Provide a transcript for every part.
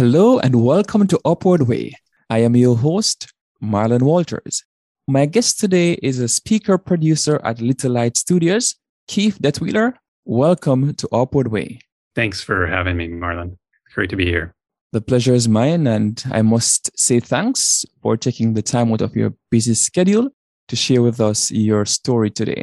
Hello and welcome to Upward Way. I am your host, Marlon Walters. My guest today is a speaker producer at Little Light Studios, Keith Detweiler. Welcome to Upward Way. Thanks for having me, Marlon. Great to be here. The pleasure is mine, and I must say thanks for taking the time out of your busy schedule to share with us your story today.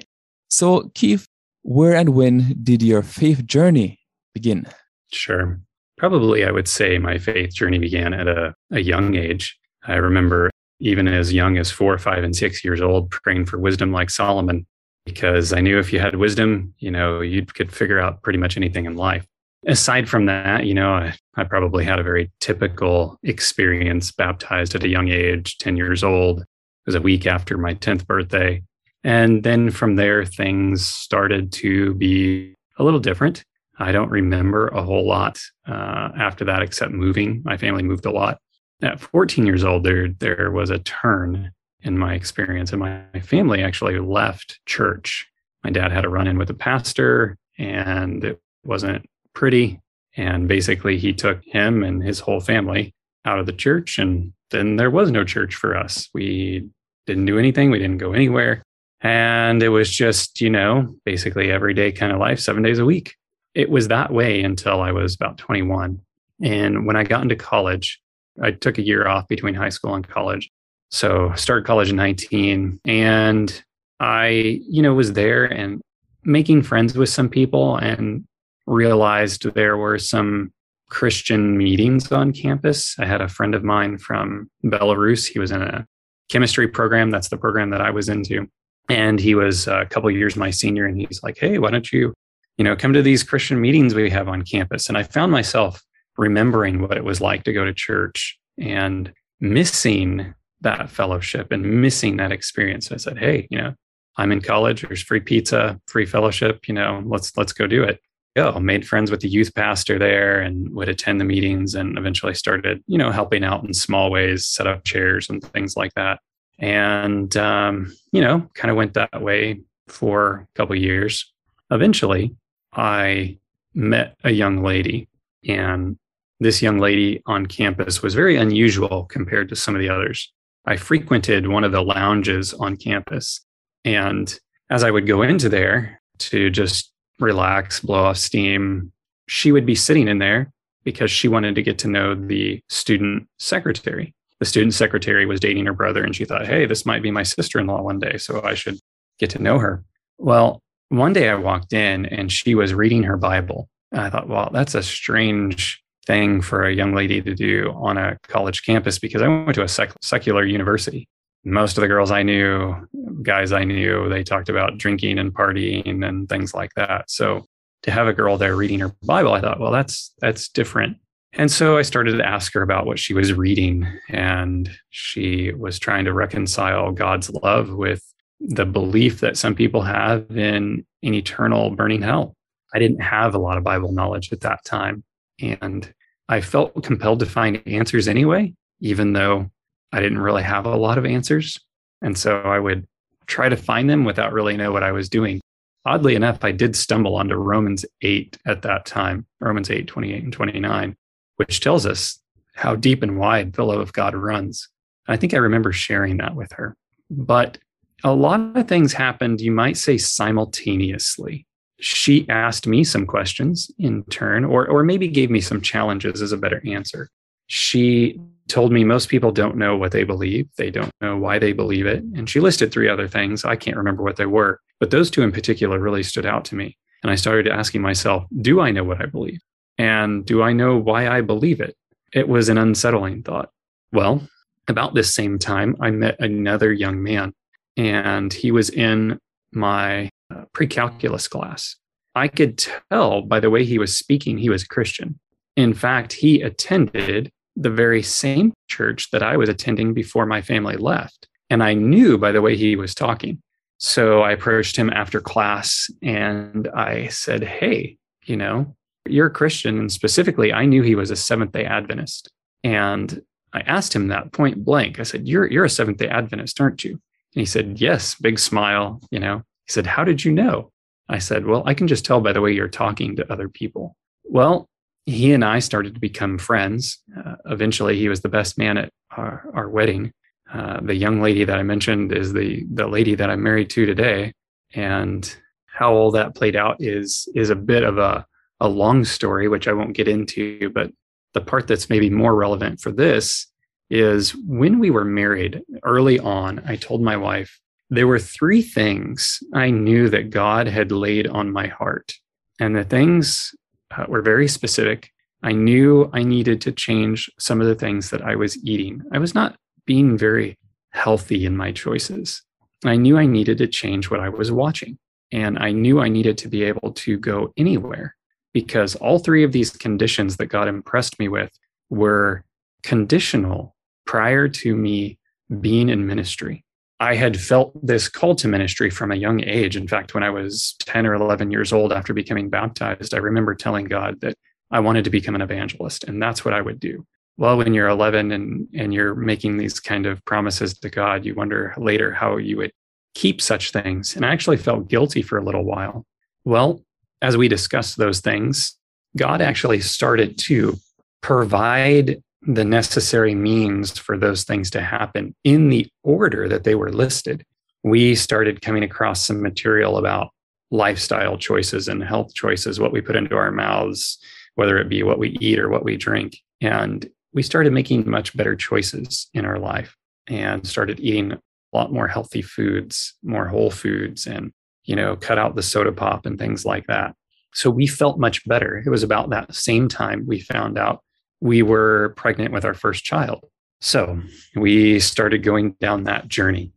So, Keith, where and when did your faith journey begin? Sure. Probably, I would say my faith journey began at a, a young age. I remember even as young as four, five, and six years old, praying for wisdom like Solomon, because I knew if you had wisdom, you know, you could figure out pretty much anything in life. Aside from that, you know, I, I probably had a very typical experience, baptized at a young age, 10 years old. It was a week after my 10th birthday. And then from there, things started to be a little different. I don't remember a whole lot uh, after that, except moving. My family moved a lot at 14 years old, there there was a turn in my experience, and my, my family actually left church. My dad had a run in with a pastor, and it wasn't pretty. And basically, he took him and his whole family out of the church, and then there was no church for us. We didn't do anything. We didn't go anywhere. And it was just, you know, basically everyday kind of life, seven days a week. It was that way until I was about 21. And when I got into college, I took a year off between high school and college. So started college at 19 and I, you know, was there and making friends with some people and realized there were some Christian meetings on campus. I had a friend of mine from Belarus. He was in a chemistry program. That's the program that I was into. And he was a couple years my senior. And he's like, Hey, why don't you, you know, come to these Christian meetings we have on campus? And I found myself remembering what it was like to go to church and missing that fellowship and missing that experience. I said, Hey, you know, I'm in college, there's free pizza, free fellowship, you know, let's let's go do it. Go, made friends with the youth pastor there and would attend the meetings and eventually started, you know, helping out in small ways, set up chairs and things like that. And um, you know, kind of went that way for a couple years. Eventually, I met a young lady and this young lady on campus was very unusual compared to some of the others. I frequented one of the lounges on campus. And as I would go into there to just relax, blow off steam, she would be sitting in there because she wanted to get to know the student secretary. The student secretary was dating her brother, and she thought, hey, this might be my sister in law one day, so I should get to know her. Well, one day I walked in and she was reading her Bible. And I thought, well, that's a strange thing for a young lady to do on a college campus because I went to a sec- secular university. Most of the girls I knew, guys I knew, they talked about drinking and partying and things like that. So to have a girl there reading her Bible, I thought, well, that's that's different. And so I started to ask her about what she was reading, and she was trying to reconcile God's love with the belief that some people have in an eternal burning hell. I didn't have a lot of Bible knowledge at that time. And I felt compelled to find answers anyway, even though I didn't really have a lot of answers. And so I would try to find them without really know what I was doing. Oddly enough, I did stumble onto Romans 8 at that time, Romans 8, 28 and 29, which tells us how deep and wide the love of God runs. I think I remember sharing that with her. But a lot of things happened, you might say, simultaneously she asked me some questions in turn, or, or maybe gave me some challenges as a better answer. She told me most people don't know what they believe. They don't know why they believe it. And she listed three other things. I can't remember what they were, but those two in particular really stood out to me. And I started asking myself, do I know what I believe? And do I know why I believe it? It was an unsettling thought. Well, about this same time, I met another young man, and he was in my uh, pre calculus class. I could tell by the way he was speaking, he was a Christian. In fact, he attended the very same church that I was attending before my family left. And I knew by the way he was talking. So I approached him after class and I said, Hey, you know, you're a Christian. And specifically, I knew he was a Seventh day Adventist. And I asked him that point blank. I said, You're, you're a Seventh day Adventist, aren't you? And he said, Yes, big smile. You know, he said, How did you know? I said, Well, I can just tell by the way you're talking to other people. Well, he and I started to become friends. Uh, eventually, he was the best man at our, our wedding. Uh, the young lady that I mentioned is the the lady that I'm married to today, and how all that played out is is a bit of a a long story, which I won't get into. But the part that's maybe more relevant for this is when we were married early on. I told my wife there were three things I knew that God had laid on my heart, and the things uh, were very specific. I knew I needed to change some of the things that I was eating. I was not being very healthy in my choices. I knew I needed to change what I was watching. And I knew I needed to be able to go anywhere because all three of these conditions that God impressed me with were conditional prior to me being in ministry. I had felt this call to ministry from a young age. In fact, when I was 10 or 11 years old after becoming baptized, I remember telling God that I wanted to become an evangelist, and that's what I would do well when you're 11 and and you're making these kind of promises to god you wonder later how you would keep such things and i actually felt guilty for a little while well as we discussed those things god actually started to provide the necessary means for those things to happen in the order that they were listed we started coming across some material about lifestyle choices and health choices what we put into our mouths whether it be what we eat or what we drink and we started making much better choices in our life and started eating a lot more healthy foods, more whole foods, and, you know, cut out the soda pop and things like that. So we felt much better. It was about that same time we found out we were pregnant with our first child. So we started going down that journey.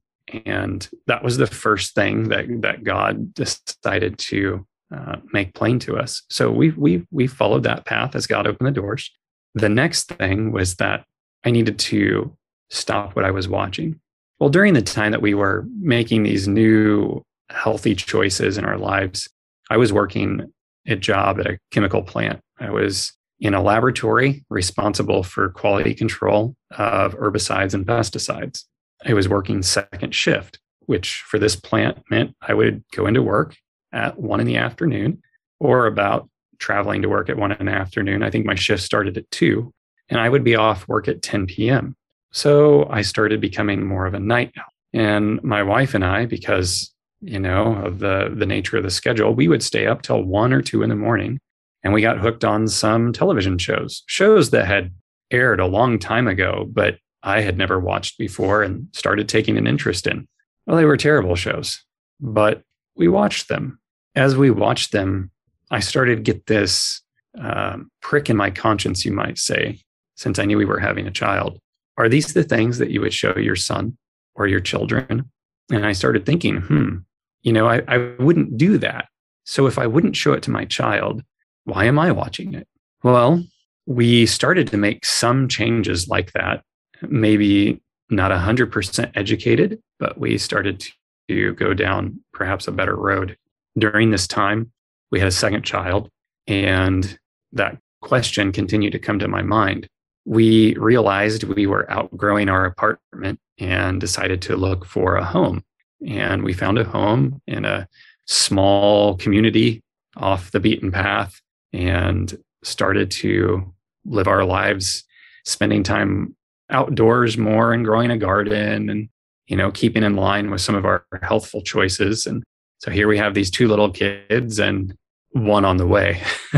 And that was the first thing that, that God decided to uh, make plain to us. So we we we followed that path as God opened the doors. The next thing was that I needed to stop what I was watching. Well, during the time that we were making these new healthy choices in our lives, I was working a job at a chemical plant. I was in a laboratory responsible for quality control of herbicides and pesticides. I was working second shift, which for this plant meant I would go into work at one in the afternoon or about traveling to work at one in the afternoon. I think my shift started at two, and I would be off work at 10 p.m. So I started becoming more of a night owl. And my wife and I, because you know of the the nature of the schedule, we would stay up till one or two in the morning, and we got hooked on some television shows, shows that had aired a long time ago, but I had never watched before and started taking an interest in. Well, they were terrible shows, but we watched them. As we watched them, I started to get this um, prick in my conscience, you might say, since I knew we were having a child. Are these the things that you would show your son or your children? And I started thinking, hmm, you know, I, I wouldn't do that. So if I wouldn't show it to my child, why am I watching it? Well, we started to make some changes like that, maybe not 100% educated, but we started to go down perhaps a better road. During this time, we had a second child, and that question continued to come to my mind. We realized we were outgrowing our apartment and decided to look for a home. And we found a home in a small community off the beaten path and started to live our lives spending time outdoors more and growing a garden and you know keeping in line with some of our healthful choices and so here we have these two little kids and one on the way.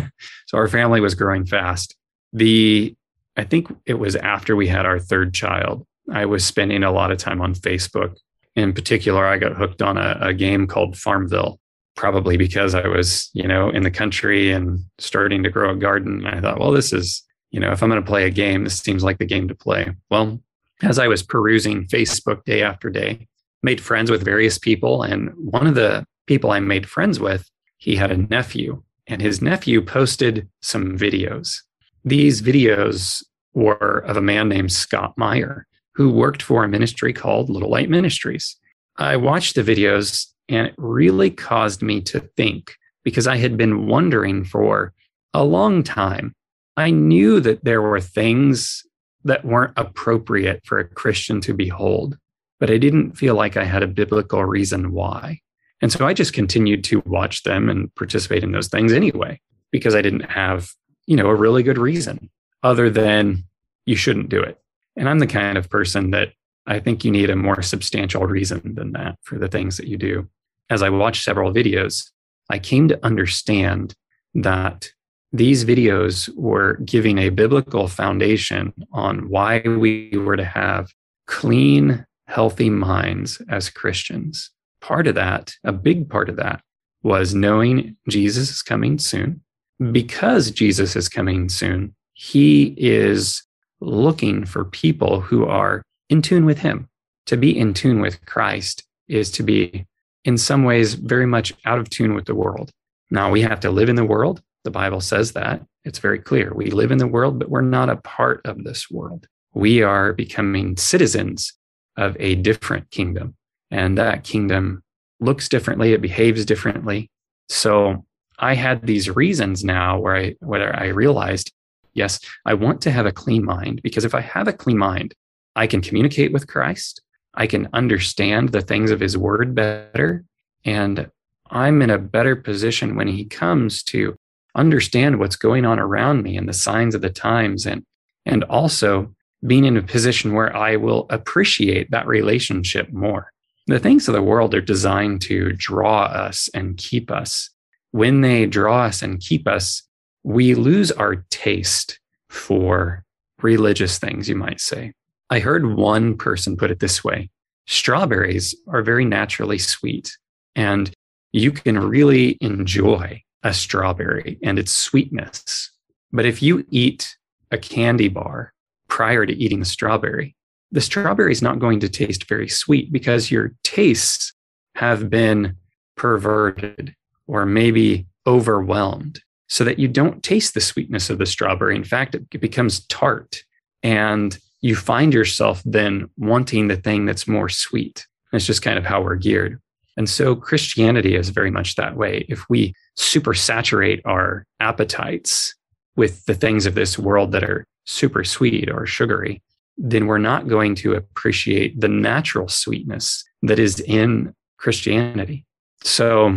so our family was growing fast. The I think it was after we had our third child. I was spending a lot of time on Facebook. In particular, I got hooked on a, a game called Farmville, probably because I was, you know, in the country and starting to grow a garden. I thought, well, this is, you know, if I'm going to play a game, this seems like the game to play. Well, as I was perusing Facebook day after day, made friends with various people. And one of the people I made friends with, he had a nephew, and his nephew posted some videos. These videos were of a man named Scott Meyer, who worked for a ministry called Little Light Ministries. I watched the videos and it really caused me to think because I had been wondering for a long time. I knew that there were things that weren't appropriate for a Christian to behold, but I didn't feel like I had a biblical reason why. And so I just continued to watch them and participate in those things anyway, because I didn't have, you know, a really good reason other than you shouldn't do it. And I'm the kind of person that I think you need a more substantial reason than that for the things that you do. As I watched several videos, I came to understand that these videos were giving a biblical foundation on why we were to have clean, healthy minds as Christians. Part of that, a big part of that, was knowing Jesus is coming soon. Because Jesus is coming soon, he is looking for people who are in tune with him. To be in tune with Christ is to be, in some ways, very much out of tune with the world. Now, we have to live in the world. The Bible says that. It's very clear. We live in the world, but we're not a part of this world. We are becoming citizens of a different kingdom. And that kingdom looks differently, it behaves differently. So I had these reasons now where I where I realized Yes, I want to have a clean mind because if I have a clean mind, I can communicate with Christ. I can understand the things of his word better. And I'm in a better position when he comes to understand what's going on around me and the signs of the times and and also being in a position where I will appreciate that relationship more. The things of the world are designed to draw us and keep us. When they draw us and keep us, we lose our taste for religious things, you might say. I heard one person put it this way strawberries are very naturally sweet, and you can really enjoy a strawberry and its sweetness. But if you eat a candy bar prior to eating the strawberry, the strawberry is not going to taste very sweet because your tastes have been perverted or maybe overwhelmed so that you don't taste the sweetness of the strawberry. In fact, it becomes tart and you find yourself then wanting the thing that's more sweet. It's just kind of how we're geared. And so Christianity is very much that way. If we super saturate our appetites with the things of this world that are super sweet or sugary, then we're not going to appreciate the natural sweetness that is in Christianity. So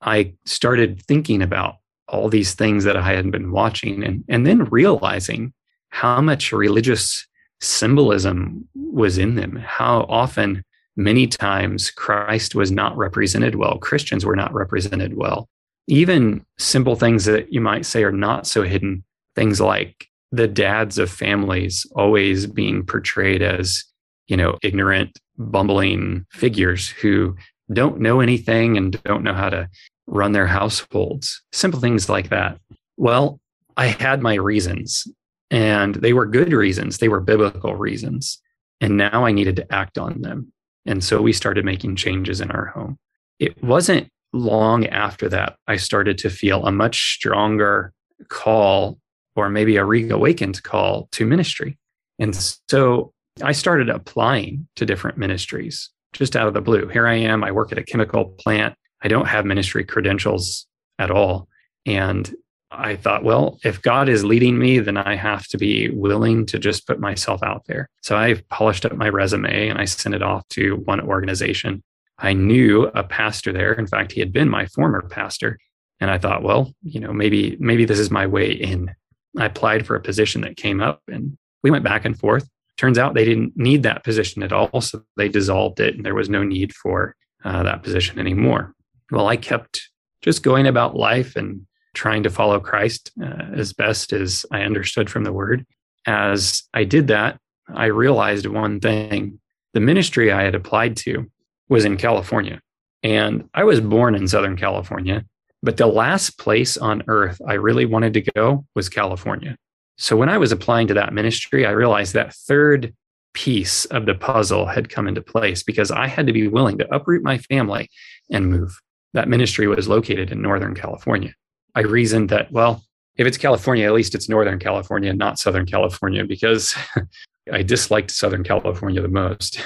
I started thinking about all these things that I had been watching and, and then realizing how much religious symbolism was in them, how often, many times, Christ was not represented well, Christians were not represented well. Even simple things that you might say are not so hidden, things like the dads of families always being portrayed as, you know, ignorant, bumbling figures who don't know anything and don't know how to run their households, simple things like that. Well, I had my reasons and they were good reasons, they were biblical reasons. And now I needed to act on them. And so we started making changes in our home. It wasn't long after that I started to feel a much stronger call or maybe a reawakened call to ministry. And so I started applying to different ministries just out of the blue. Here I am. I work at a chemical plant. I don't have ministry credentials at all. And I thought, well, if God is leading me, then I have to be willing to just put myself out there. So I polished up my resume and I sent it off to one organization. I knew a pastor there. In fact, he had been my former pastor. And I thought, well, you know, maybe, maybe this is my way in. I applied for a position that came up and we went back and forth. Turns out they didn't need that position at all. So they dissolved it and there was no need for uh, that position anymore well, I kept just going about life and trying to follow Christ uh, as best as I understood from the word. As I did that, I realized one thing the ministry I had applied to was in California. And I was born in Southern California, but the last place on earth I really wanted to go was California. So when I was applying to that ministry, I realized that third piece of the puzzle had come into place because I had to be willing to uproot my family and move. that ministry was located in Northern California. I reasoned that, well, if it's California, at least it's Northern California, not Southern California, because I disliked Southern California the most.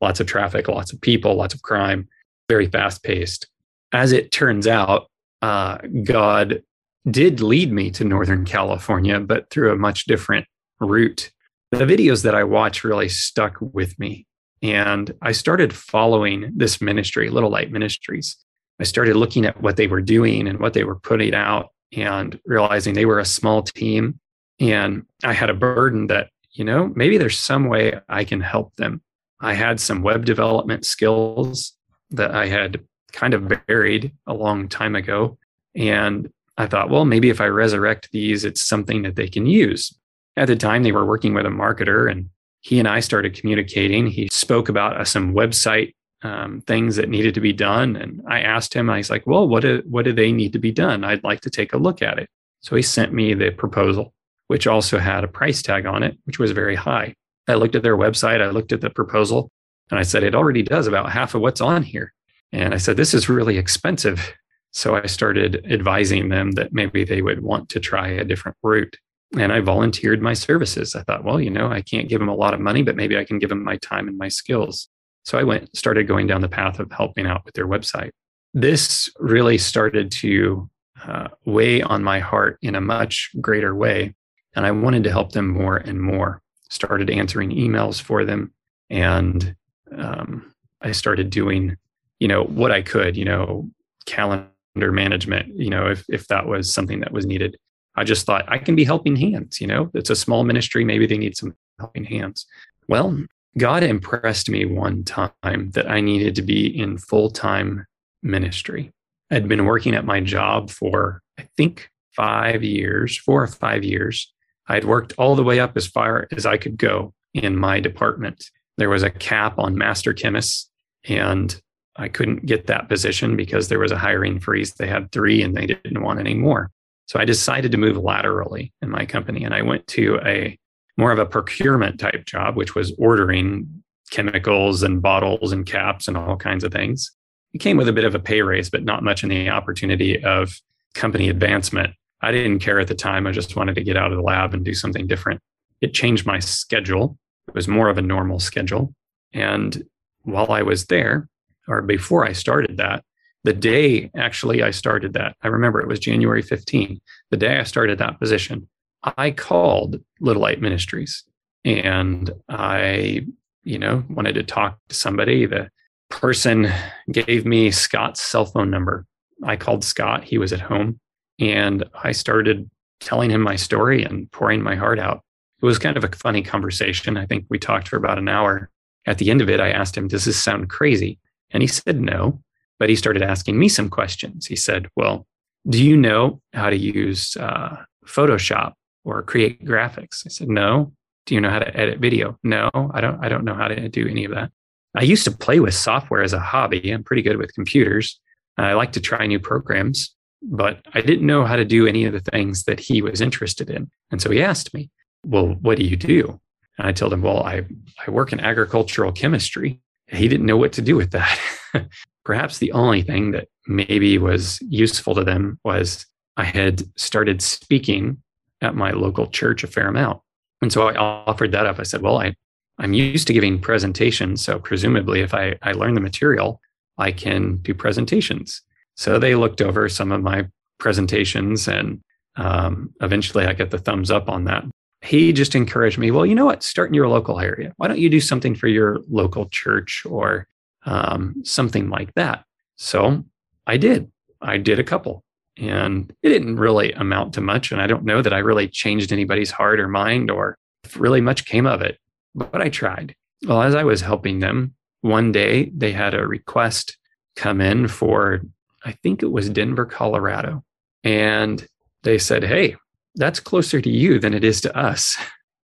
lots of traffic, lots of people, lots of crime, very fast paced. As it turns out, uh, God did lead me to Northern California, but through a much different route. The videos that I watched really stuck with me. And I started following this ministry, Little Light Ministries. I started looking at what they were doing and what they were putting out and realizing they were a small team. And I had a burden that, you know, maybe there's some way I can help them. I had some web development skills that I had kind of buried a long time ago. And I thought, well, maybe if I resurrect these, it's something that they can use. At the time, they were working with a marketer, and he and I started communicating. He spoke about uh, some website um, things that needed to be done. And I asked him, I was like, well, what do, what do they need to be done? I'd like to take a look at it. So he sent me the proposal, which also had a price tag on it, which was very high. I looked at their website, I looked at the proposal, and I said, it already does about half of what's on here. And I said, this is really expensive. So I started advising them that maybe they would want to try a different route. And I volunteered my services. I thought, well, you know, I can't give them a lot of money, but maybe I can give them my time and my skills. So I went, started going down the path of helping out with their website. This really started to uh, weigh on my heart in a much greater way. And I wanted to help them more and more. Started answering emails for them. And um, I started doing, you know, what I could, you know, calendar management, you know, if, if that was something that was needed. I just thought I can be helping hands, you know, it's a small ministry. Maybe they need some helping hands. Well, God impressed me one time that I needed to be in full time ministry. I'd been working at my job for, I think, five years, four or five years. I'd worked all the way up as far as I could go in my department. There was a cap on master chemists, and I couldn't get that position because there was a hiring freeze. They had three and they didn't want any more. So I decided to move laterally in my company and I went to a more of a procurement type job, which was ordering chemicals and bottles and caps and all kinds of things. It came with a bit of a pay raise, but not much in the opportunity of company advancement. I didn't care at the time. I just wanted to get out of the lab and do something different. It changed my schedule. It was more of a normal schedule. And while I was there, or before I started that, the day actually I started that, I remember it was January 15. The day I started that position, I called Little Light Ministries and I, you know, wanted to talk to somebody. The person gave me Scott's cell phone number. I called Scott, he was at home, and I started telling him my story and pouring my heart out. It was kind of a funny conversation. I think we talked for about an hour. At the end of it, I asked him, Does this sound crazy? And he said no, but he started asking me some questions. He said, Well, do you know how to use uh, Photoshop? Or create graphics? I said, no. Do you know how to edit video? No, I don't, I don't know how to do any of that. I used to play with software as a hobby. I'm pretty good with computers. I like to try new programs, but I didn't know how to do any of the things that he was interested in. And so he asked me, well, what do you do? And I told him, well, I, I work in agricultural chemistry. He didn't know what to do with that. Perhaps the only thing that maybe was useful to them was I had started speaking at my local church a fair amount. And so I offered that up. I said, well, I, I'm used to giving presentations. So presumably, if I, I learn the material, I can do presentations. So they looked over some of my presentations and um, eventually I get the thumbs up on that. He just encouraged me, well, you know what? Start in your local area. Why don't you do something for your local church or um, something like that? So I did. I did a couple and it didn't really amount to much. And I don't know that I really changed anybody's heart or mind or if really much came of it, but I tried. Well, as I was helping them, one day they had a request come in for, I think it was Denver, Colorado. And they said, Hey, that's closer to you than it is to us.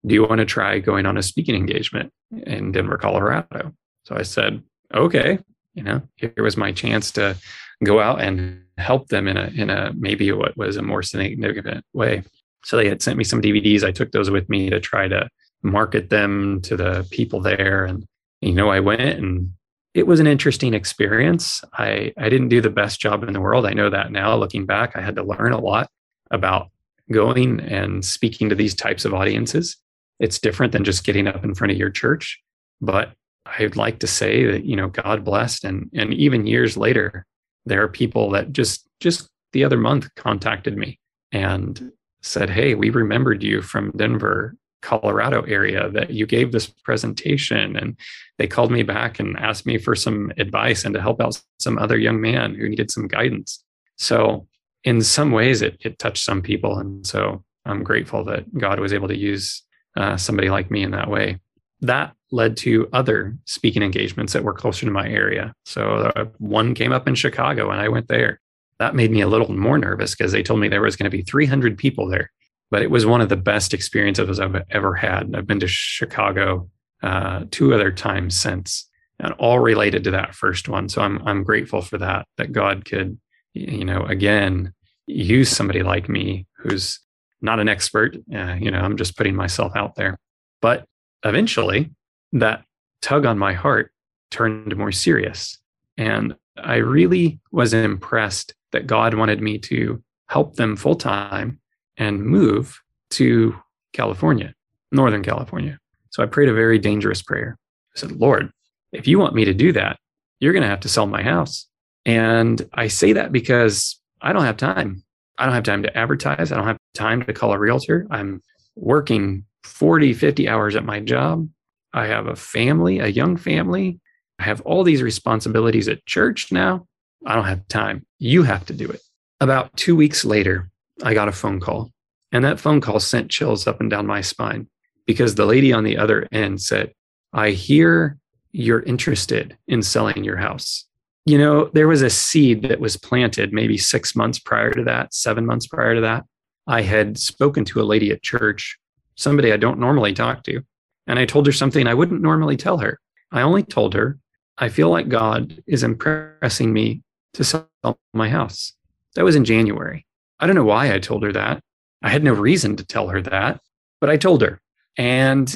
Do you want to try going on a speaking engagement in Denver, Colorado? So I said, Okay. You know, here was my chance to go out and help them in a in a maybe what was a more significant way. So they had sent me some DVDs. I took those with me to try to market them to the people there. And you know, I went and it was an interesting experience. I, I didn't do the best job in the world. I know that now looking back. I had to learn a lot about going and speaking to these types of audiences. It's different than just getting up in front of your church. But I'd like to say that, you know, God blessed. And, and even years later, there are people that just, just the other month contacted me and said, Hey, we remembered you from Denver Colorado area that you gave this presentation. And they called me back and asked me for some advice and to help out some other young man who needed some guidance. So, in some ways, it, it touched some people. And so I'm grateful that God was able to use uh, somebody like me in that way. That led to other speaking engagements that were closer to my area. So, uh, one came up in Chicago and I went there. That made me a little more nervous because they told me there was going to be 300 people there but it was one of the best experiences I've ever had. I've been to Chicago uh, two other times since, and all related to that first one. So I'm I'm grateful for that. That God could, you know, again use somebody like me who's not an expert. Uh, you know, I'm just putting myself out there. But eventually, that tug on my heart turned more serious, and I really was impressed that God wanted me to help them full time and move to California, Northern California. So I prayed a very dangerous prayer. I said, Lord, if you want me to do that, you're going to have to sell my house. And I say that because I don't have time. I don't have time to advertise. I don't have time to call a realtor. I'm working 40, 50 hours at my job. I have a family, a young family. I have all these responsibilities at church now. I don't have time. You have to do it. About two weeks later, I got a phone call. And that phone call sent chills up and down my spine because the lady on the other end said, I hear you're interested in selling your house. You know, there was a seed that was planted maybe six months prior to that, seven months prior to that. I had spoken to a lady at church, somebody I don't normally talk to, and I told her something I wouldn't normally tell her. I only told her, I feel like God is impressing me to sell my house. That was in January. I don't know why I told her that. I had no reason to tell her that, but I told her. And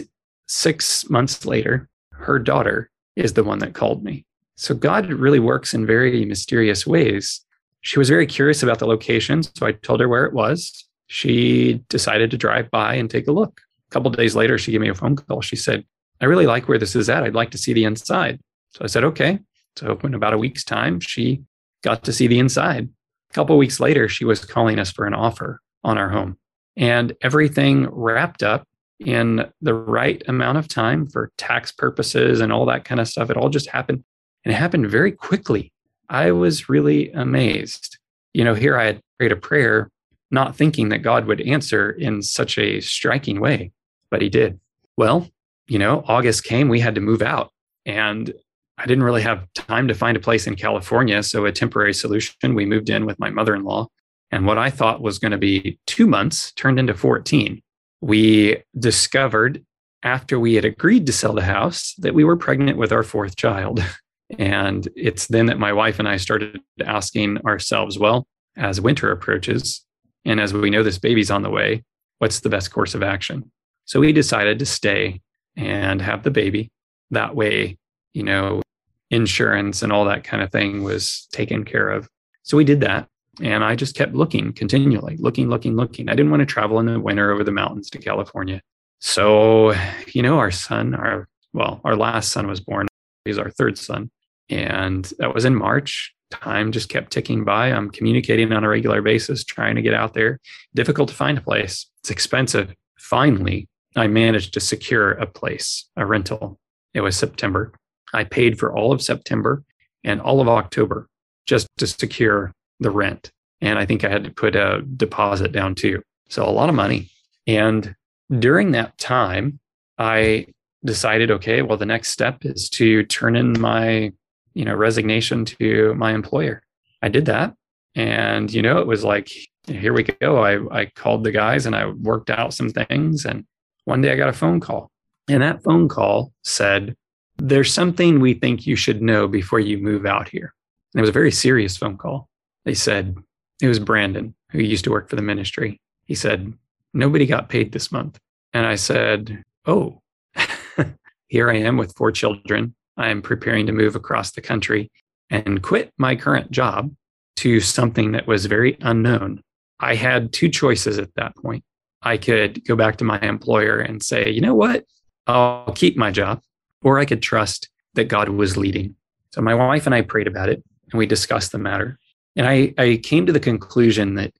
six months later, her daughter is the one that called me. So God really works in very mysterious ways. She was very curious about the location. So I told her where it was. She decided to drive by and take a look. A couple days later, she gave me a phone call. She said, I really like where this is at. I'd like to see the inside. So I said, okay. So in about a week's time, she got to see the inside. A couple weeks later, she was calling us for an offer on our home. And everything wrapped up in the right amount of time for tax purposes and all that kind of stuff. It all just happened and it happened very quickly. I was really amazed. You know, here I had prayed a prayer, not thinking that God would answer in such a striking way, but he did. Well, you know, August came, we had to move out. And I didn't really have time to find a place in California. So, a temporary solution, we moved in with my mother in law. And what I thought was going to be two months turned into 14. We discovered after we had agreed to sell the house that we were pregnant with our fourth child. And it's then that my wife and I started asking ourselves, well, as winter approaches, and as we know this baby's on the way, what's the best course of action? So we decided to stay and have the baby. That way, you know, insurance and all that kind of thing was taken care of. So we did that. And I just kept looking continually, looking, looking, looking. I didn't want to travel in the winter over the mountains to California. So, you know, our son, our, well, our last son was born. He's our third son. And that was in March. Time just kept ticking by. I'm communicating on a regular basis, trying to get out there. Difficult to find a place, it's expensive. Finally, I managed to secure a place, a rental. It was September. I paid for all of September and all of October just to secure the rent. And I think I had to put a deposit down too. So a lot of money. And during that time, I decided, okay, well, the next step is to turn in my, you know, resignation to my employer. I did that. And, you know, it was like, here we go. I, I called the guys and I worked out some things. And one day I got a phone call. And that phone call said, there's something we think you should know before you move out here. And it was a very serious phone call. They said, it was Brandon, who used to work for the ministry. He said, nobody got paid this month. And I said, oh, here I am with four children. I'm preparing to move across the country and quit my current job to something that was very unknown. I had two choices at that point. I could go back to my employer and say, you know what? I'll keep my job, or I could trust that God was leading. So my wife and I prayed about it and we discussed the matter. And I, I came to the conclusion that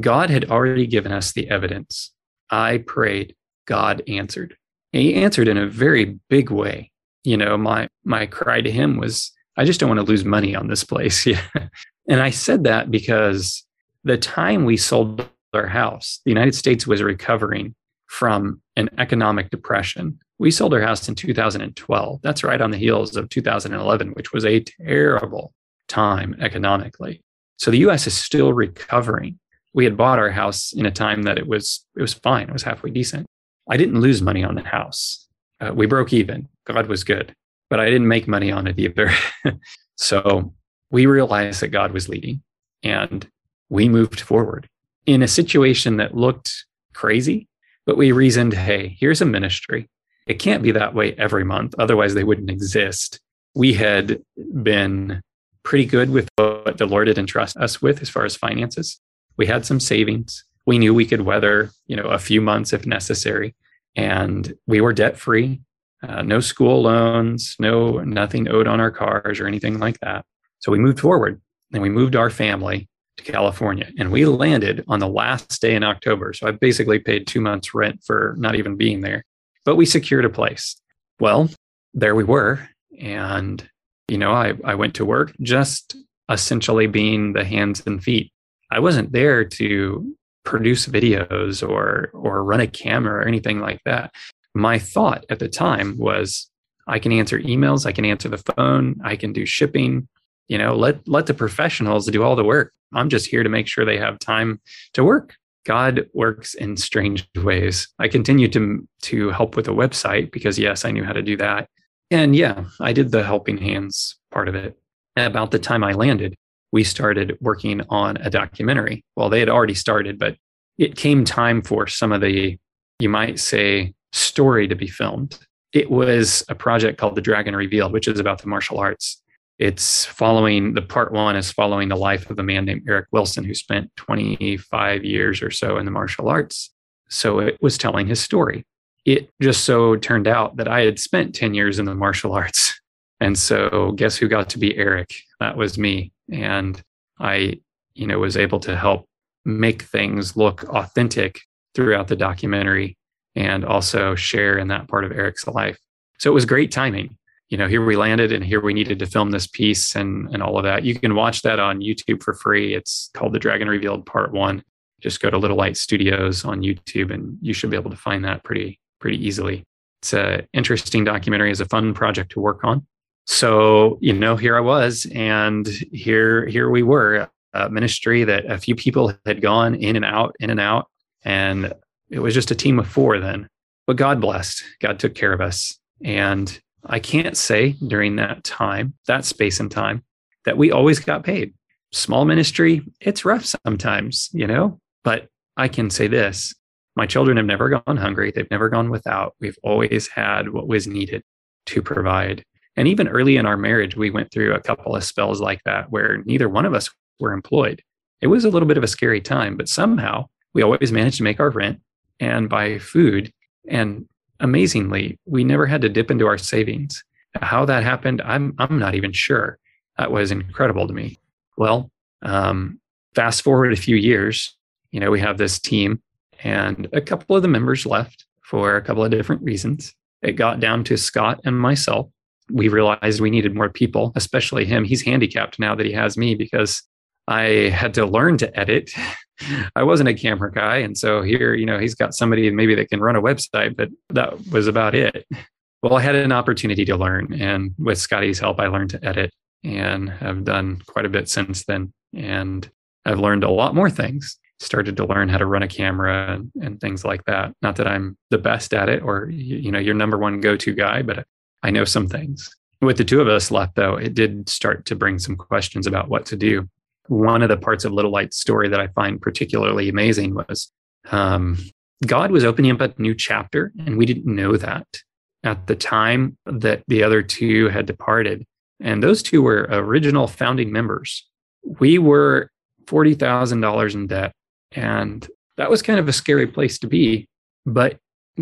God had already given us the evidence. I prayed, God answered. And he answered in a very big way. You know, my my cry to him was, I just don't want to lose money on this place. Yeah. and I said that because the time we sold our house, the United States was recovering from an economic depression. We sold our house in 2012. That's right on the heels of 2011, which was a terrible time economically. So the US is still recovering. We had bought our house in a time that it was it was fine. It was halfway decent. I didn't lose money on the house. Uh, we broke even. God was good, but I didn't make money on it either. so we realized that God was leading and we moved forward in a situation that looked crazy, but we reasoned, hey, here's a ministry. It can't be that way every month. Otherwise, they wouldn't exist. We had been pretty good with what the Lord had entrusted us with as far as finances. We had some savings. We knew we could weather, you know, a few months if necessary. And we were debt free, uh, no school loans, no nothing owed on our cars or anything like that. So we moved forward and we moved our family to California. And we landed on the last day in October. So I basically paid two months' rent for not even being there, but we secured a place. Well, there we were. And, you know, I, I went to work just essentially being the hands and feet. I wasn't there to produce videos or or run a camera or anything like that. My thought at the time was I can answer emails, I can answer the phone, I can do shipping, you know, let let the professionals do all the work. I'm just here to make sure they have time to work. God works in strange ways. I continued to to help with the website because yes, I knew how to do that. And yeah, I did the helping hands part of it. About the time I landed, we started working on a documentary. Well, they had already started, but it came time for some of the you might say story to be filmed. It was a project called The Dragon Revealed, which is about the martial arts it's following the part one is following the life of a man named Eric Wilson who spent 25 years or so in the martial arts. So it was telling his story. It just so turned out that I had spent 10 years in the martial arts. And so guess who got to be Eric? That was me. And I, you know, was able to help make things look authentic throughout the documentary and also share in that part of Eric's life. So it was great timing you know, here we landed and here we needed to film this piece and, and all of that. You can watch that on YouTube for free. It's called The Dragon Revealed Part One. Just go to Little Light Studios on YouTube and you should be able to find that pretty, pretty easily. It's an interesting documentary, it's a fun project to work on. So, you know, here I was, and here, here we were, a ministry that a few people had gone in and out, in and out. And it was just a team of four then. But God blessed, God took care of us. And I can't say during that time, that space and time, that we always got paid. Small ministry, it's rough sometimes, you know, but I can say this my children have never gone hungry. They've never gone without. We've always had what was needed to provide. And even early in our marriage, we went through a couple of spells like that where neither one of us were employed. It was a little bit of a scary time, but somehow we always managed to make our rent and buy food. And amazingly, we never had to dip into our savings. How that happened, I'm I'm not even sure. That was incredible to me. Well, um, fast forward a few years, you know, we have this team, and a couple of the members left for a couple of different reasons. It got down to Scott and myself. We realized we needed more people, especially him. He's handicapped now that he has me because I had to learn to edit. I wasn't a camera guy. And so here, you know, he's got somebody maybe that can run a website, but that was about it. Well, I had an opportunity to learn. And with Scotty's help, I learned to edit and have done quite a bit since then. And I've learned a lot more things. Started to learn how to run a camera and, and things like that. Not that I'm the best at it or, you know, your number one go to guy, but I know some things. With the two of us left, though, it did start to bring some questions about what to do one of the parts of Little Light's story that I find particularly amazing was um, God was opening up a new chapter, and we didn't know that. at the time that the other two had departed. And those two were original founding members. We were $40,000 in debt. And that was kind of a scary place to be. But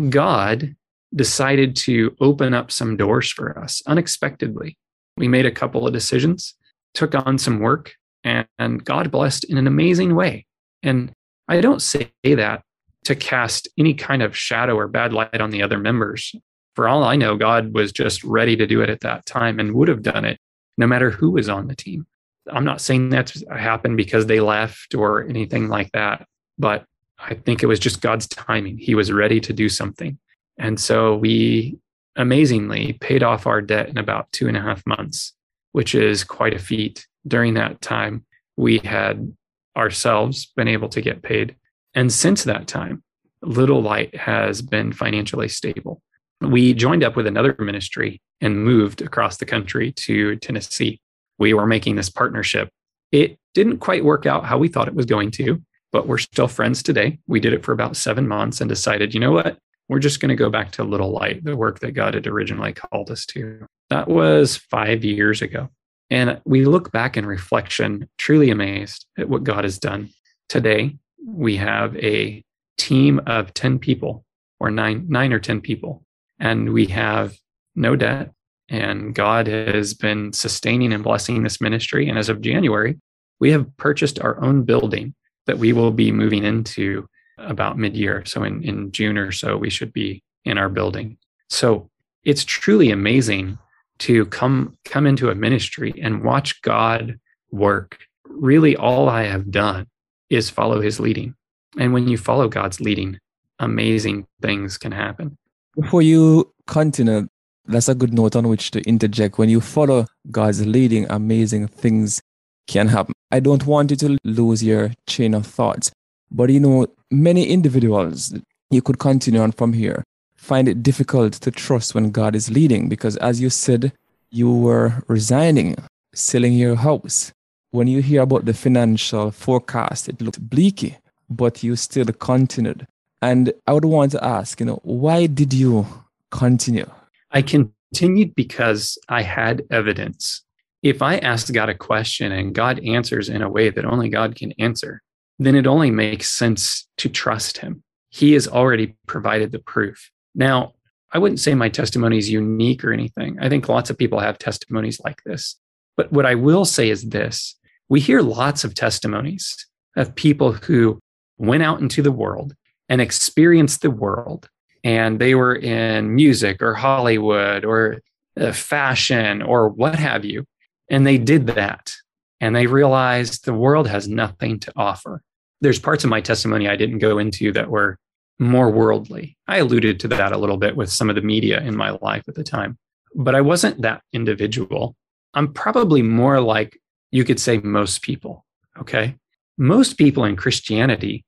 God decided to open up some doors for us unexpectedly. We made a couple of decisions, took on some work, and, and God blessed in an amazing way. And I don't say that to cast any kind of shadow or bad light on the other members. For all I know, God was just ready to do it at that time and would have done it no matter who was on the team. I'm not saying that happened because they left or anything like that, but I think it was just God's timing. He was ready to do something. And so we amazingly paid off our debt in about two and a half months, which is quite a feat. During that time, we had ourselves been able to get paid. And since that time, Little Light has been financially stable. We joined up with another ministry and moved across the country to Tennessee. We were making this partnership. It didn't quite work out how we thought it was going to, but we're still friends today. We did it for about seven months and decided, you know what? We're just going to go back to Little Light, the work that God had originally called us to. That was five years ago. And we look back in reflection, truly amazed at what God has done. Today, we have a team of 10 people or nine, nine or 10 people, and we have no debt. And God has been sustaining and blessing this ministry. And as of January, we have purchased our own building that we will be moving into about mid year. So in, in June or so, we should be in our building. So it's truly amazing to come come into a ministry and watch God work. Really, all I have done is follow His leading, and when you follow God's leading, amazing things can happen. Before you continue, that's a good note on which to interject. When you follow God's leading, amazing things can happen. I don't want you to lose your chain of thoughts, but you know, many individuals, you could continue on from here find it difficult to trust when God is leading because, as you said, you were resigning, selling your house. When you hear about the financial forecast, it looked bleaky, but you still continued. And I would want to ask, you know, why did you continue? I continued because I had evidence. If I asked God a question and God answers in a way that only God can answer, then it only makes sense to trust Him. He has already provided the proof. Now, I wouldn't say my testimony is unique or anything. I think lots of people have testimonies like this. But what I will say is this we hear lots of testimonies of people who went out into the world and experienced the world. And they were in music or Hollywood or uh, fashion or what have you. And they did that. And they realized the world has nothing to offer. There's parts of my testimony I didn't go into that were more worldly. I alluded to that a little bit with some of the media in my life at the time, but I wasn't that individual. I'm probably more like you could say most people. Okay. Most people in Christianity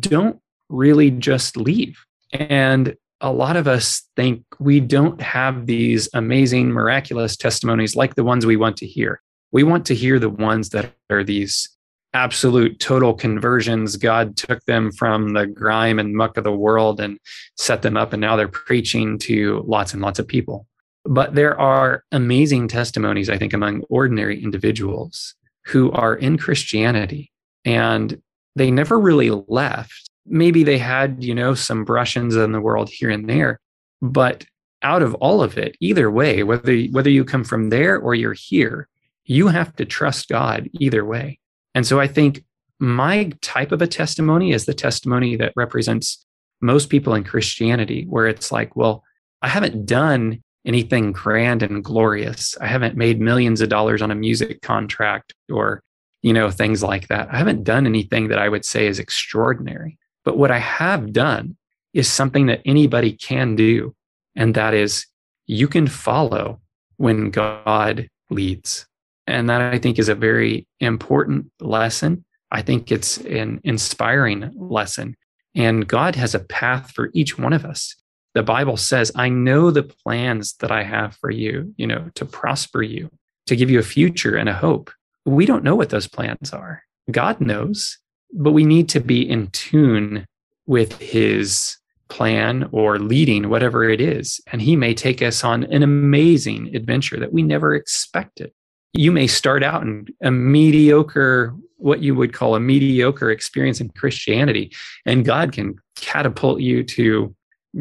don't really just leave. And a lot of us think we don't have these amazing, miraculous testimonies like the ones we want to hear. We want to hear the ones that are these absolute total conversions. God took them from the grime and muck of the world and set them up, and now they're preaching to lots and lots of people. But there are amazing testimonies, I think, among ordinary individuals who are in Christianity and they never really left. Maybe they had, you know, some brushings in the world here and there, but out of all of it, either way, whether whether you come from there or you're here, you have to trust God either way. And so I think my type of a testimony is the testimony that represents most people in Christianity, where it's like, well, I haven't done anything grand and glorious. I haven't made millions of dollars on a music contract or, you know, things like that. I haven't done anything that I would say is extraordinary. But what I have done is something that anybody can do. And that is you can follow when God leads. And that I think is a very important lesson. I think it's an inspiring lesson. And God has a path for each one of us. The Bible says, I know the plans that I have for you, you know, to prosper you, to give you a future and a hope. We don't know what those plans are. God knows, but we need to be in tune with his plan or leading whatever it is. And He may take us on an amazing adventure that we never expected. You may start out in a mediocre, what you would call a mediocre experience in Christianity, and God can catapult you to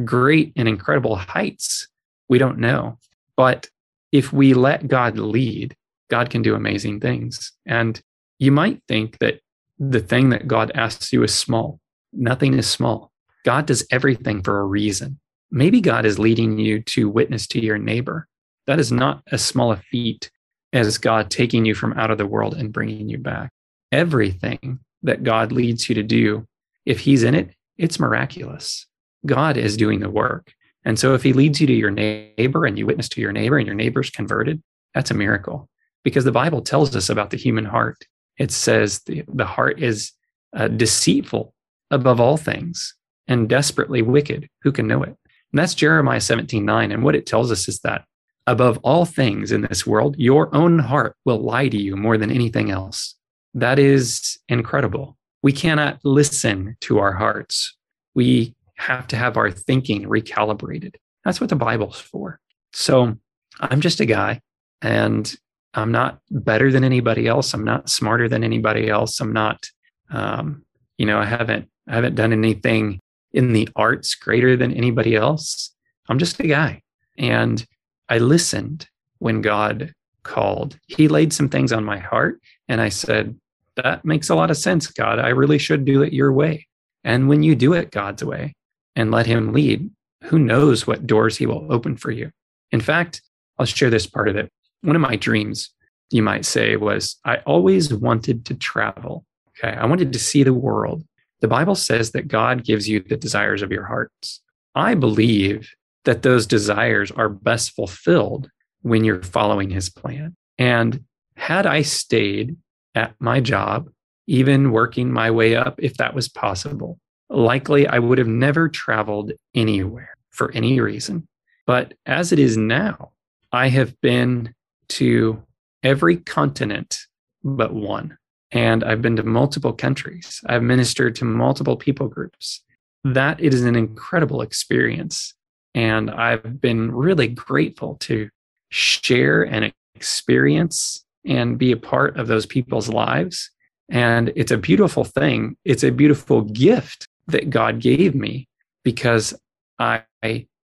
great and incredible heights. We don't know. But if we let God lead, God can do amazing things. And you might think that the thing that God asks you is small. Nothing is small. God does everything for a reason. Maybe God is leading you to witness to your neighbor. That is not a small feat as God taking you from out of the world and bringing you back. Everything that God leads you to do, if He's in it, it's miraculous. God is doing the work. And so if He leads you to your neighbor and you witness to your neighbor and your neighbor's converted, that's a miracle because the Bible tells us about the human heart. It says the, the heart is uh, deceitful above all things and desperately wicked. Who can know it? And that's Jeremiah 17 9. And what it tells us is that above all things in this world, your own heart will lie to you more than anything else. That is incredible. We cannot listen to our hearts. We have to have our thinking recalibrated. That's what the Bible's for. So I'm just a guy and I'm not better than anybody else. I'm not smarter than anybody else. I'm not, um, you know, I haven't, I haven't done anything in the arts greater than anybody else. I'm just a guy. And I listened when God called. He laid some things on my heart. And I said, that makes a lot of sense, God. I really should do it your way. And when you do it God's way and let Him lead, who knows what doors He will open for you? In fact, I'll share this part of it one of my dreams, you might say, was I always wanted to travel. Okay. I wanted to see the world. The Bible says that God gives you the desires of your hearts. I believe that those desires are best fulfilled when you're following his plan. And had I stayed at my job, even working my way up, if that was possible, likely I would have never traveled anywhere for any reason. But as it is now, I have been to every continent but one. And I've been to multiple countries. I've ministered to multiple people groups. That it is an incredible experience. And I've been really grateful to share and experience and be a part of those people's lives. And it's a beautiful thing. It's a beautiful gift that God gave me because I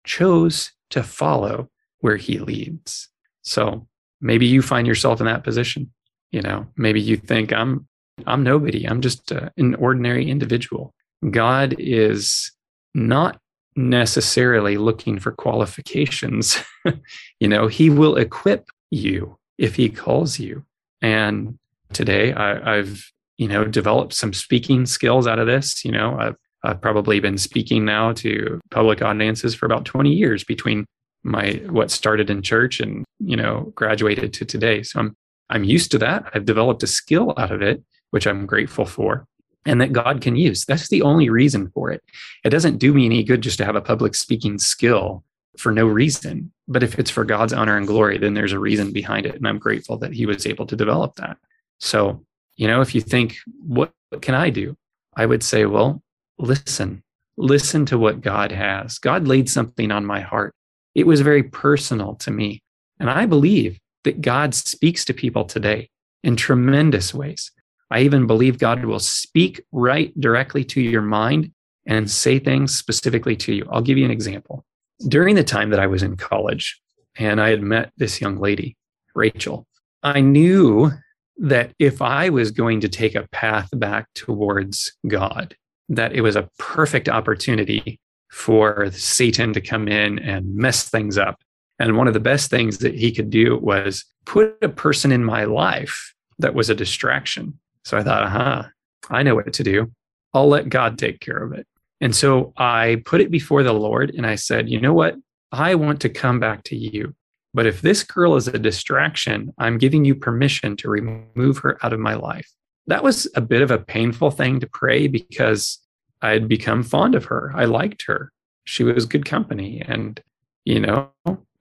chose to follow where He leads. So maybe you find yourself in that position you know maybe you think i'm i'm nobody i'm just uh, an ordinary individual god is not necessarily looking for qualifications. You know he will equip you if he calls you. And today I, i've you know developed some speaking skills out of this. You know i've I've probably been speaking now to public audiences for about 20 years between my what started in church and you know graduated to today. So i'm i'm used to that. I've developed a skill out of it which i'm grateful for and that god can use. That's the only reason for it. It doesn't do me any good just to have a public speaking skill for no reason. But if it's for god's honor and glory then there's a reason behind it and i'm grateful that he was able to develop that. So you know if you think what can i do? I would say well listen. Listen to what god has. God laid something on my heart. It was very personal to me. And I believe that God speaks to people today in tremendous ways. I even believe God will speak right directly to your mind and say things specifically to you. I'll give you an example. During the time that I was in college and I had met this young lady, Rachel, I knew that if I was going to take a path back towards God, that it was a perfect opportunity for Satan to come in and mess things up. And one of the best things that he could do was put a person in my life that was a distraction. So I thought, aha, uh-huh, I know what to do. I'll let God take care of it. And so I put it before the Lord and I said, you know what? I want to come back to you. But if this girl is a distraction, I'm giving you permission to remove her out of my life. That was a bit of a painful thing to pray because I had become fond of her. I liked her. She was good company. And, you know,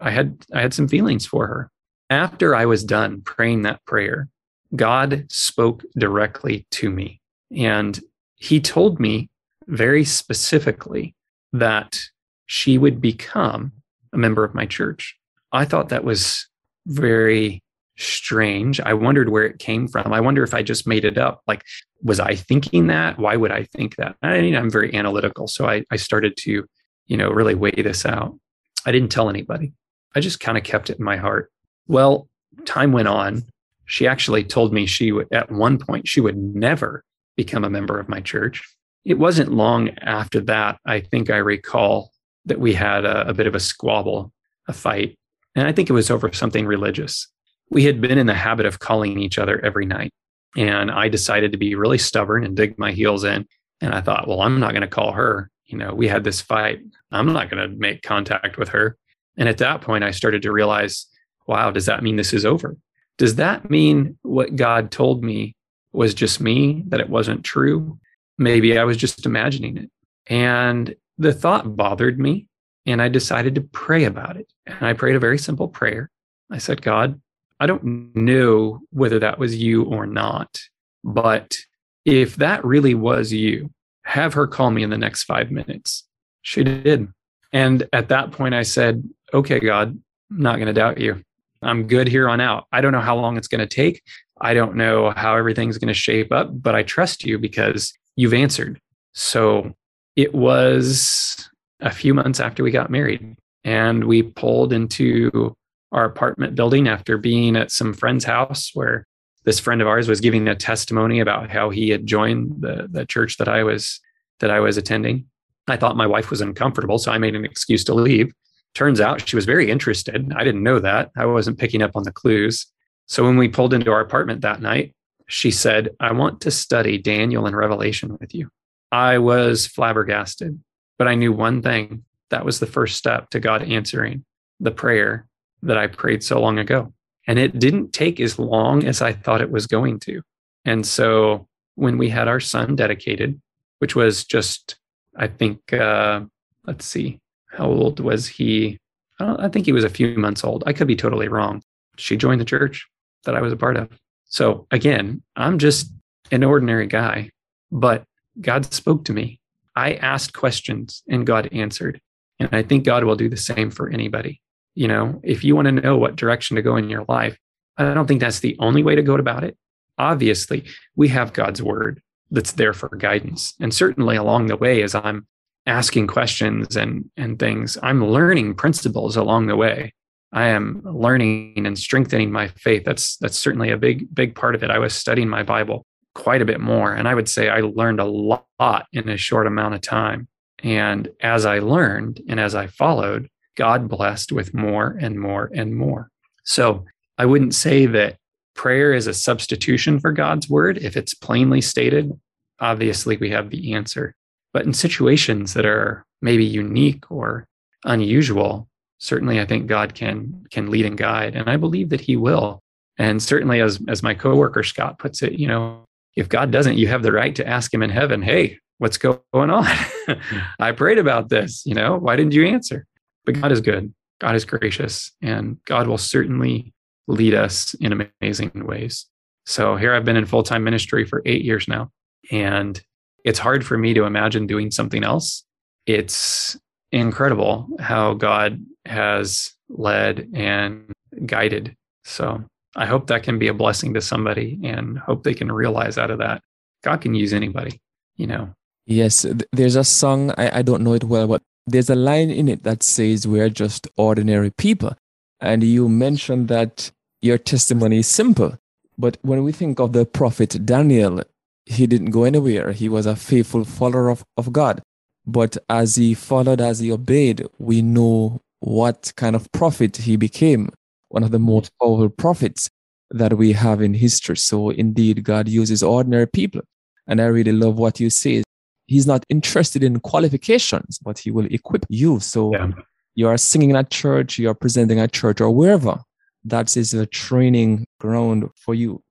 I had I had some feelings for her. After I was done praying that prayer, God spoke directly to me. And he told me very specifically that she would become a member of my church. I thought that was very strange. I wondered where it came from. I wonder if I just made it up. Like, was I thinking that? Why would I think that? I mean, I'm very analytical. So I, I started to, you know, really weigh this out. I didn't tell anybody. I just kind of kept it in my heart. Well, time went on. She actually told me she would, at one point, she would never become a member of my church. It wasn't long after that, I think I recall that we had a, a bit of a squabble, a fight. And I think it was over something religious. We had been in the habit of calling each other every night. And I decided to be really stubborn and dig my heels in. And I thought, well, I'm not going to call her. You know, we had this fight. I'm not going to make contact with her. And at that point, I started to realize, wow, does that mean this is over? Does that mean what God told me was just me, that it wasn't true? Maybe I was just imagining it. And the thought bothered me. And I decided to pray about it. And I prayed a very simple prayer. I said, God, I don't know whether that was you or not, but if that really was you, have her call me in the next five minutes. She did. And at that point, I said, okay, God, I'm not going to doubt you. I'm good here on out. I don't know how long it's going to take. I don't know how everything's going to shape up, but I trust you because you've answered. So it was a few months after we got married, and we pulled into our apartment building after being at some friend's house where this friend of ours was giving a testimony about how he had joined the, the church that I was that I was attending. I thought my wife was uncomfortable, so I made an excuse to leave. Turns out she was very interested. I didn't know that. I wasn't picking up on the clues. So when we pulled into our apartment that night, she said, I want to study Daniel and Revelation with you. I was flabbergasted, but I knew one thing that was the first step to God answering the prayer that I prayed so long ago. And it didn't take as long as I thought it was going to. And so when we had our son dedicated, which was just, I think, uh, let's see, how old was he? I, I think he was a few months old. I could be totally wrong. She joined the church that I was a part of. So again, I'm just an ordinary guy, but God spoke to me. I asked questions and God answered. And I think God will do the same for anybody. You know, if you want to know what direction to go in your life, I don't think that's the only way to go about it. Obviously, we have God's word that's there for guidance. And certainly along the way, as I'm asking questions and, and things, I'm learning principles along the way. I am learning and strengthening my faith. That's that's certainly a big, big part of it. I was studying my Bible quite a bit more. And I would say I learned a lot in a short amount of time. And as I learned and as I followed, God blessed with more and more and more. So I wouldn't say that prayer is a substitution for God's word. If it's plainly stated, obviously we have the answer. But in situations that are maybe unique or unusual, certainly I think God can can lead and guide. And I believe that he will. And certainly as as my coworker Scott puts it, you know, if God doesn't, you have the right to ask him in heaven, hey, what's going on? Hmm. I prayed about this, you know, why didn't you answer? But God is good, God is gracious, and God will certainly lead us in amazing ways. So here I've been in full time ministry for eight years now, and it's hard for me to imagine doing something else. It's incredible how God has led and guided. So I hope that can be a blessing to somebody and hope they can realize out of that God can use anybody, you know. Yes, there's a song, I, I don't know it well, but there's a line in it that says we're just ordinary people. And you mentioned that your testimony is simple. But when we think of the prophet Daniel, he didn't go anywhere. He was a faithful follower of, of God. But as he followed, as he obeyed, we know what kind of prophet he became. One of the most powerful prophets that we have in history. So indeed, God uses ordinary people. And I really love what you say he's not interested in qualifications, but he will equip you. So yeah. you are singing at church, you are presenting at church, or wherever. That is a training ground for you.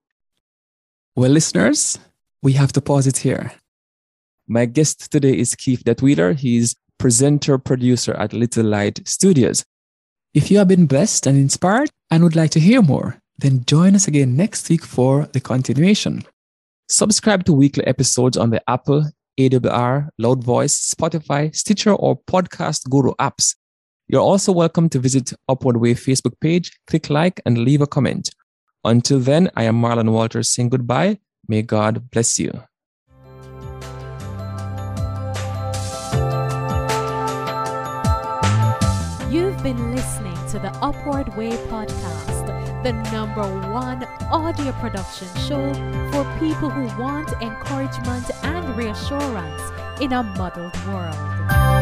Well, listeners, we have to pause it here. My guest today is Keith Detweiler. He's presenter, producer at Little Light Studios. If you have been blessed and inspired and would like to hear more, then join us again next week for the continuation. Subscribe to weekly episodes on the Apple, AWR, Loud Voice, Spotify, Stitcher, or Podcast Guru apps. You're also welcome to visit Upward Way Facebook page, click like, and leave a comment. Until then, I am Marlon Walters saying goodbye. May God bless you. You've been listening to the Upward Way podcast, the number one audio production show for people who want encouragement and reassurance in a muddled world.